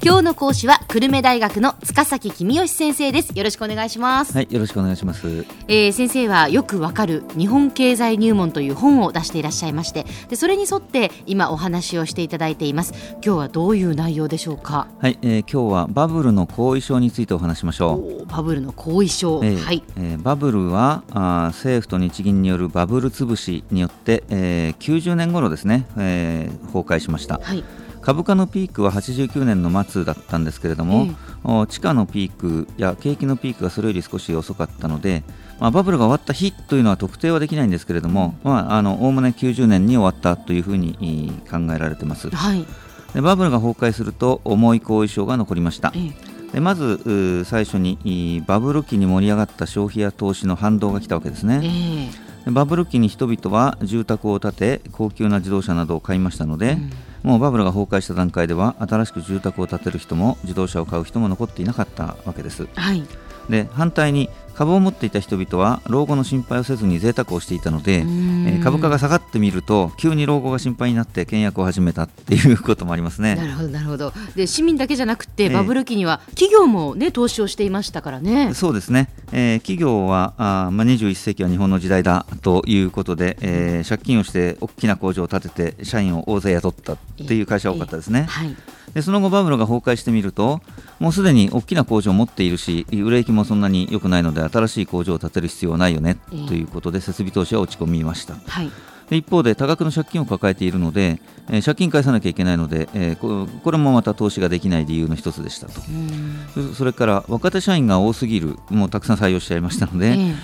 今日の講師は久留米大学の塚崎君吉先生です。よろしくお願いします。はいよろしくお願いします、えー先生はよくわかる日本経済入門という本を出していらっしゃいましてでそれに沿って今お話をしていただいています。今日はどういう内容でしょうか？はい、えー今日はバブルの後遺症についてお話しましょう。バブルの後遺症、えーはい。えーバブルはあー政府と日銀によるバブル潰しによって、えー90年頃ですね、えー崩壊しました。はい株価のピークは89年の末だったんですけれども、えお地価のピークや景気のピークがそれより少し遅かったので、まあ、バブルが終わった日というのは特定はできないんですけれども、まあ、あの概ね90年に終わったというふうにい考えられています。はい。でバブルが崩壊すると重い後遺症が残りました。えーでまず最初にいバブル期に盛り上がった消費や投資の反動が来たわけですね、バブル期に人々は住宅を建て高級な自動車などを買いましたので、うんもうバブルが崩壊した段階では新しく住宅を建てる人も自動車を買う人も残っていなかったわけです。はい。で反対に株を持っていた人々は老後の心配をせずに贅沢をしていたので、えー株価が下がってみると急に老後が心配になって倹約を始めたっていうこともありますね。なるほどなるほど。で市民だけじゃなくてえバブル期には企業もね投資をしていましたからね。そうですね、えー企業はあー、まあ、21世紀は日本の時代だということで、えー借金をして大きな工場を建てて社員を大勢雇ったっていう会社が多かったですね。はいでその後バブルが崩壊してみるともうすでに大きな工場を持っているし売れ行きもそんなに良くないので新しい工場を建てる必要はないよねええ。ということで設備投資は落ち込みました。はい。で一方で多額の借金を抱えているので、えー借金返さなきゃいけないので、えーここれもまた投資ができない理由の一つでしたと。うん。そそれから若手社員が多すぎるもうたくさん採用しちゃいましたので、ええ。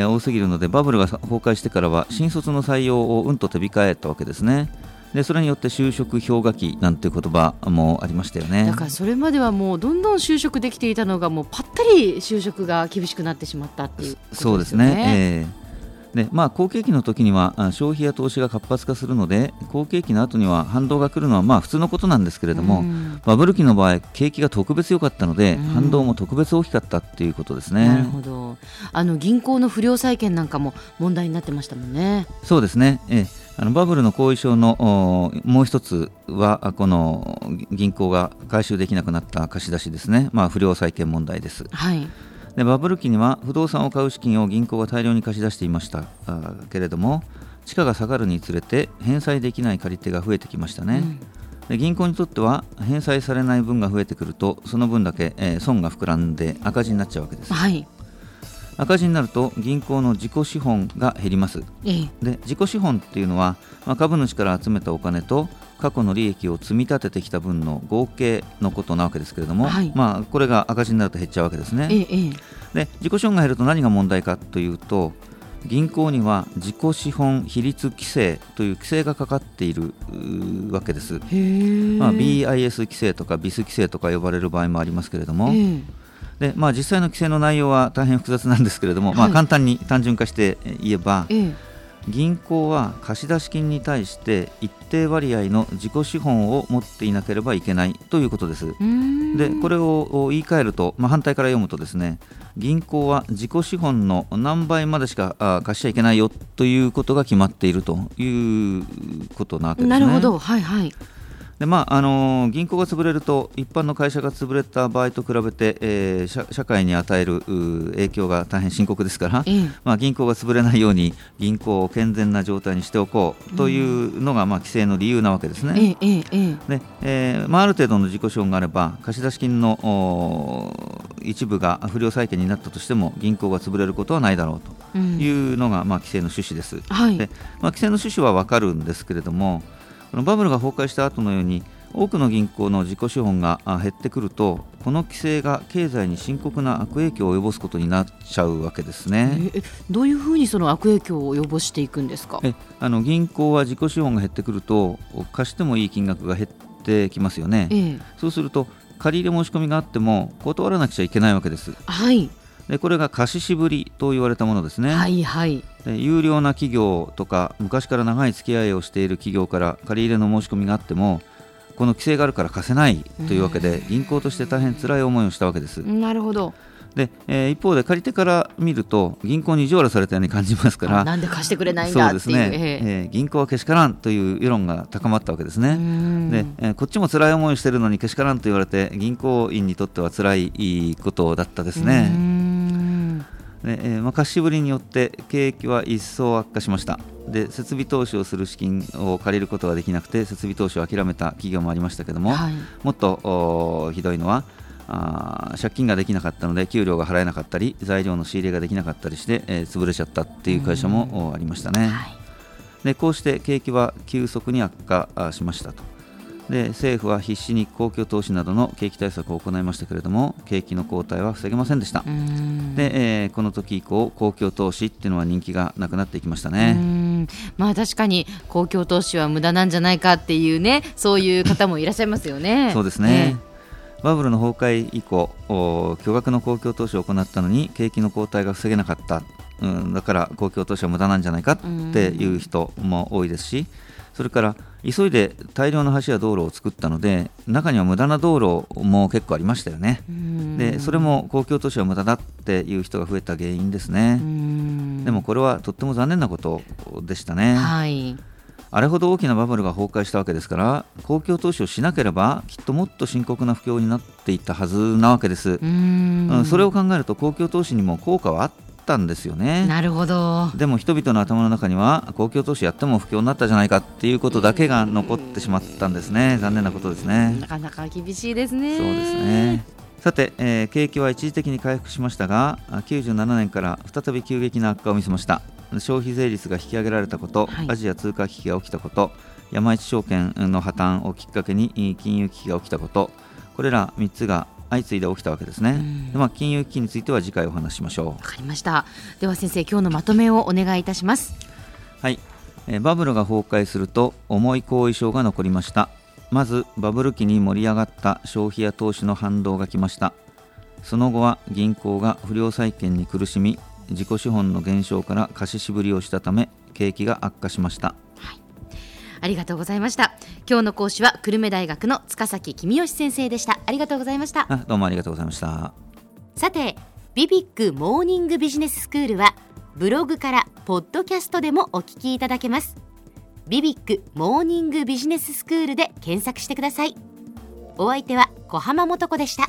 えー多すぎるのでバブルが崩壊してからは新卒の採用をうんと手控えたわけですねでそれによって就職氷河期なんていう言葉もありましたよねだからそれまではもうどんどん就職できていたのがもうぱったり就職が厳しくなってしまったっていうことそうですよね。ね。ええでまあ、好景気の時にはあ消費や投資が活発化するので好景気の後には反動が来るのはまあ普通のことなんですけれども、うんバブル期の場合景気が特別良かったので、うん反動も特別大きかったっていうことですなるね。ほど。あの銀行の不良債権なんかも問題になってましたもんね。そうですね、ええあのバブルの後遺症のおもう一つはあこの銀行が回収できなくなった貸し出しですね、まあ、不良債権問題です。はい。でバブル期には不動産を買う資金を銀行が大量に貸し出していましたあけれども地価が下がるにつれて返済できない借り手が増えてきましたね、うんで銀行にとっては返済されない分が増えてくるとその分だけ、えー損が膨らんで赤字になっちゃうわけですはい。赤字になると銀行の自己資本が減りますええ。で自己資本っていうのは、まあ、株主から集めたお金と過去の利益を積み立ててきた分の合計のことなわけですけれども、はいまあ、これが赤字になると減っちゃうわけですね。で自己資本が減ると何が問題かというと銀行には自己資本比率規制という規制がかかっているわけです。まあ、BIS 規制とか BIS 規制とか呼ばれる場合もありますけれども、えでまあ、実際の規制の内容は大変複雑なんですけれども、まあ、はい簡単に単純化して言えば、え。ええ。銀行は貸出金に対して一定割合の自己資本を持っていなければいけないということです。でこれを言い換えると、まあ、反対から読むとですね銀行は自己資本の何倍までしかあ貸しちゃいけないよということが決まっているということなわけですね。なるほど。はいはい。でまああのー銀行が潰れると一般の会社が潰れた場合と比べて、えー社社会に与える影響が大変深刻ですから、ええ。まあ、銀行が潰れないように銀行を健全な状態にしておこうというのが、まあ、規制の理由なわけですね。ええ。ええ。ええ。でえーまあ、ある程度の自己資本があれば貸出金の一部が不良債権になったとしても銀行が潰れることはないだろうとうんいうのが、まあ、規制の趣旨です。はいで。まあ、規制の趣旨は分かるんですけれどもこのバブルが崩壊した後のように多くの銀行の自己資本があ減ってくるとこの規制が経済に深刻な悪影響を及ぼすことになっちゃうわけですね。ええどういうふうにその悪影響を及ぼしていくんですか？えあの銀行は自己資本が減ってくると貸してもいい金額が減ってきますよね。ええ。そうすると借り入れ申し込みがあっても断らなくちゃいけないわけです。はい。でこれが貸し渋りと言われたものですね。はいはい。で有料な企業とか昔から長い付き合いをしている企業から借り入れの申し込みがあってもこの規制があるから貸せないというわけで銀行として大変辛い思いをしたわけです。なるほど。で、えー、一方で借り手から見ると銀行に意地悪されたように感じますからなんで貸してくれないんだっていうそうですね、えー、銀行はけしからんという世論が高まったわけですねで、えー、こっちも辛い思いをしているのにけしからんと言われて銀行員にとっては辛いことだったですねで、えーまあ、貸しぶりによって景気は一層悪化しました。で設備投資をする資金を借りることができなくて設備投資を諦めた企業もありましたけども、はい、もっとひどいのはあ借金ができなかったので給料が払えなかったり材料の仕入れができなかったりして、えー、潰れちゃったっていう会社もありましたね、はい、でこうして景気は急速に悪化しましたとで政府は必死に公共投資などの景気対策を行いましたけれども景気の後退は防げませんでした。で、えー、この時以降公共投資っていうのは人気がなくなっていきましたね。まあ確かに公共投資は無駄なんじゃないかっていうねそういう方もいらっしゃいますよね。そうですね、えーバブルの崩壊以降巨額の公共投資を行ったのに景気の後退が防げなかった、うん、だから公共投資は無駄なんじゃないかっていう人も多いですしそれから急いで大量の橋や道路を作ったので中には無駄な道路も結構ありましたよね。でそれも公共投資は無駄だっていう人が増えた原因ですね。でもこれはとっても残念なことでしたね。はい。あれほど大きなバブルが崩壊したわけですから公共投資をしなければきっともっと深刻な不況になっていったはずなわけです。うん。それを考えると公共投資にも効果はあったんですよね。なるほど。でも人々の頭の中には公共投資やっても不況になったじゃないかっていうことだけが残ってしまったんですね。残念なことですね。なかなか厳しいですね。そうですね。さて、えー、景気は一時的に回復しましたが97年から再び急激な悪化を見せました。消費税率が引き上げられたこと、はい、アジア通貨危機が起きたこと山一証券の破綻をきっかけに金融危機が起きたことこれら3つが相次いで起きたわけですね、でまあ、金融危機については次回お話しましょう。わかりました。では先生今日のまとめをお願いいたします。はい。えバブルが崩壊すると重い後遺症が残りました。まずバブル期に盛り上がった消費や投資の反動が来ました。その後は銀行が不良債権に苦しみ自己資本の減少から貸ししぶりをしたため景気が悪化しました、はい、ありがとうございました。今日の講師は久留米大学の塚崎君吉先生でした。ありがとうございました。どうもありがとうございました。さてビビックモーニングビジネススクールはブログからポッドキャストでもお聞きいただけます。ビビックモーニングビジネススクールで検索してください。お相手は小浜もとこでした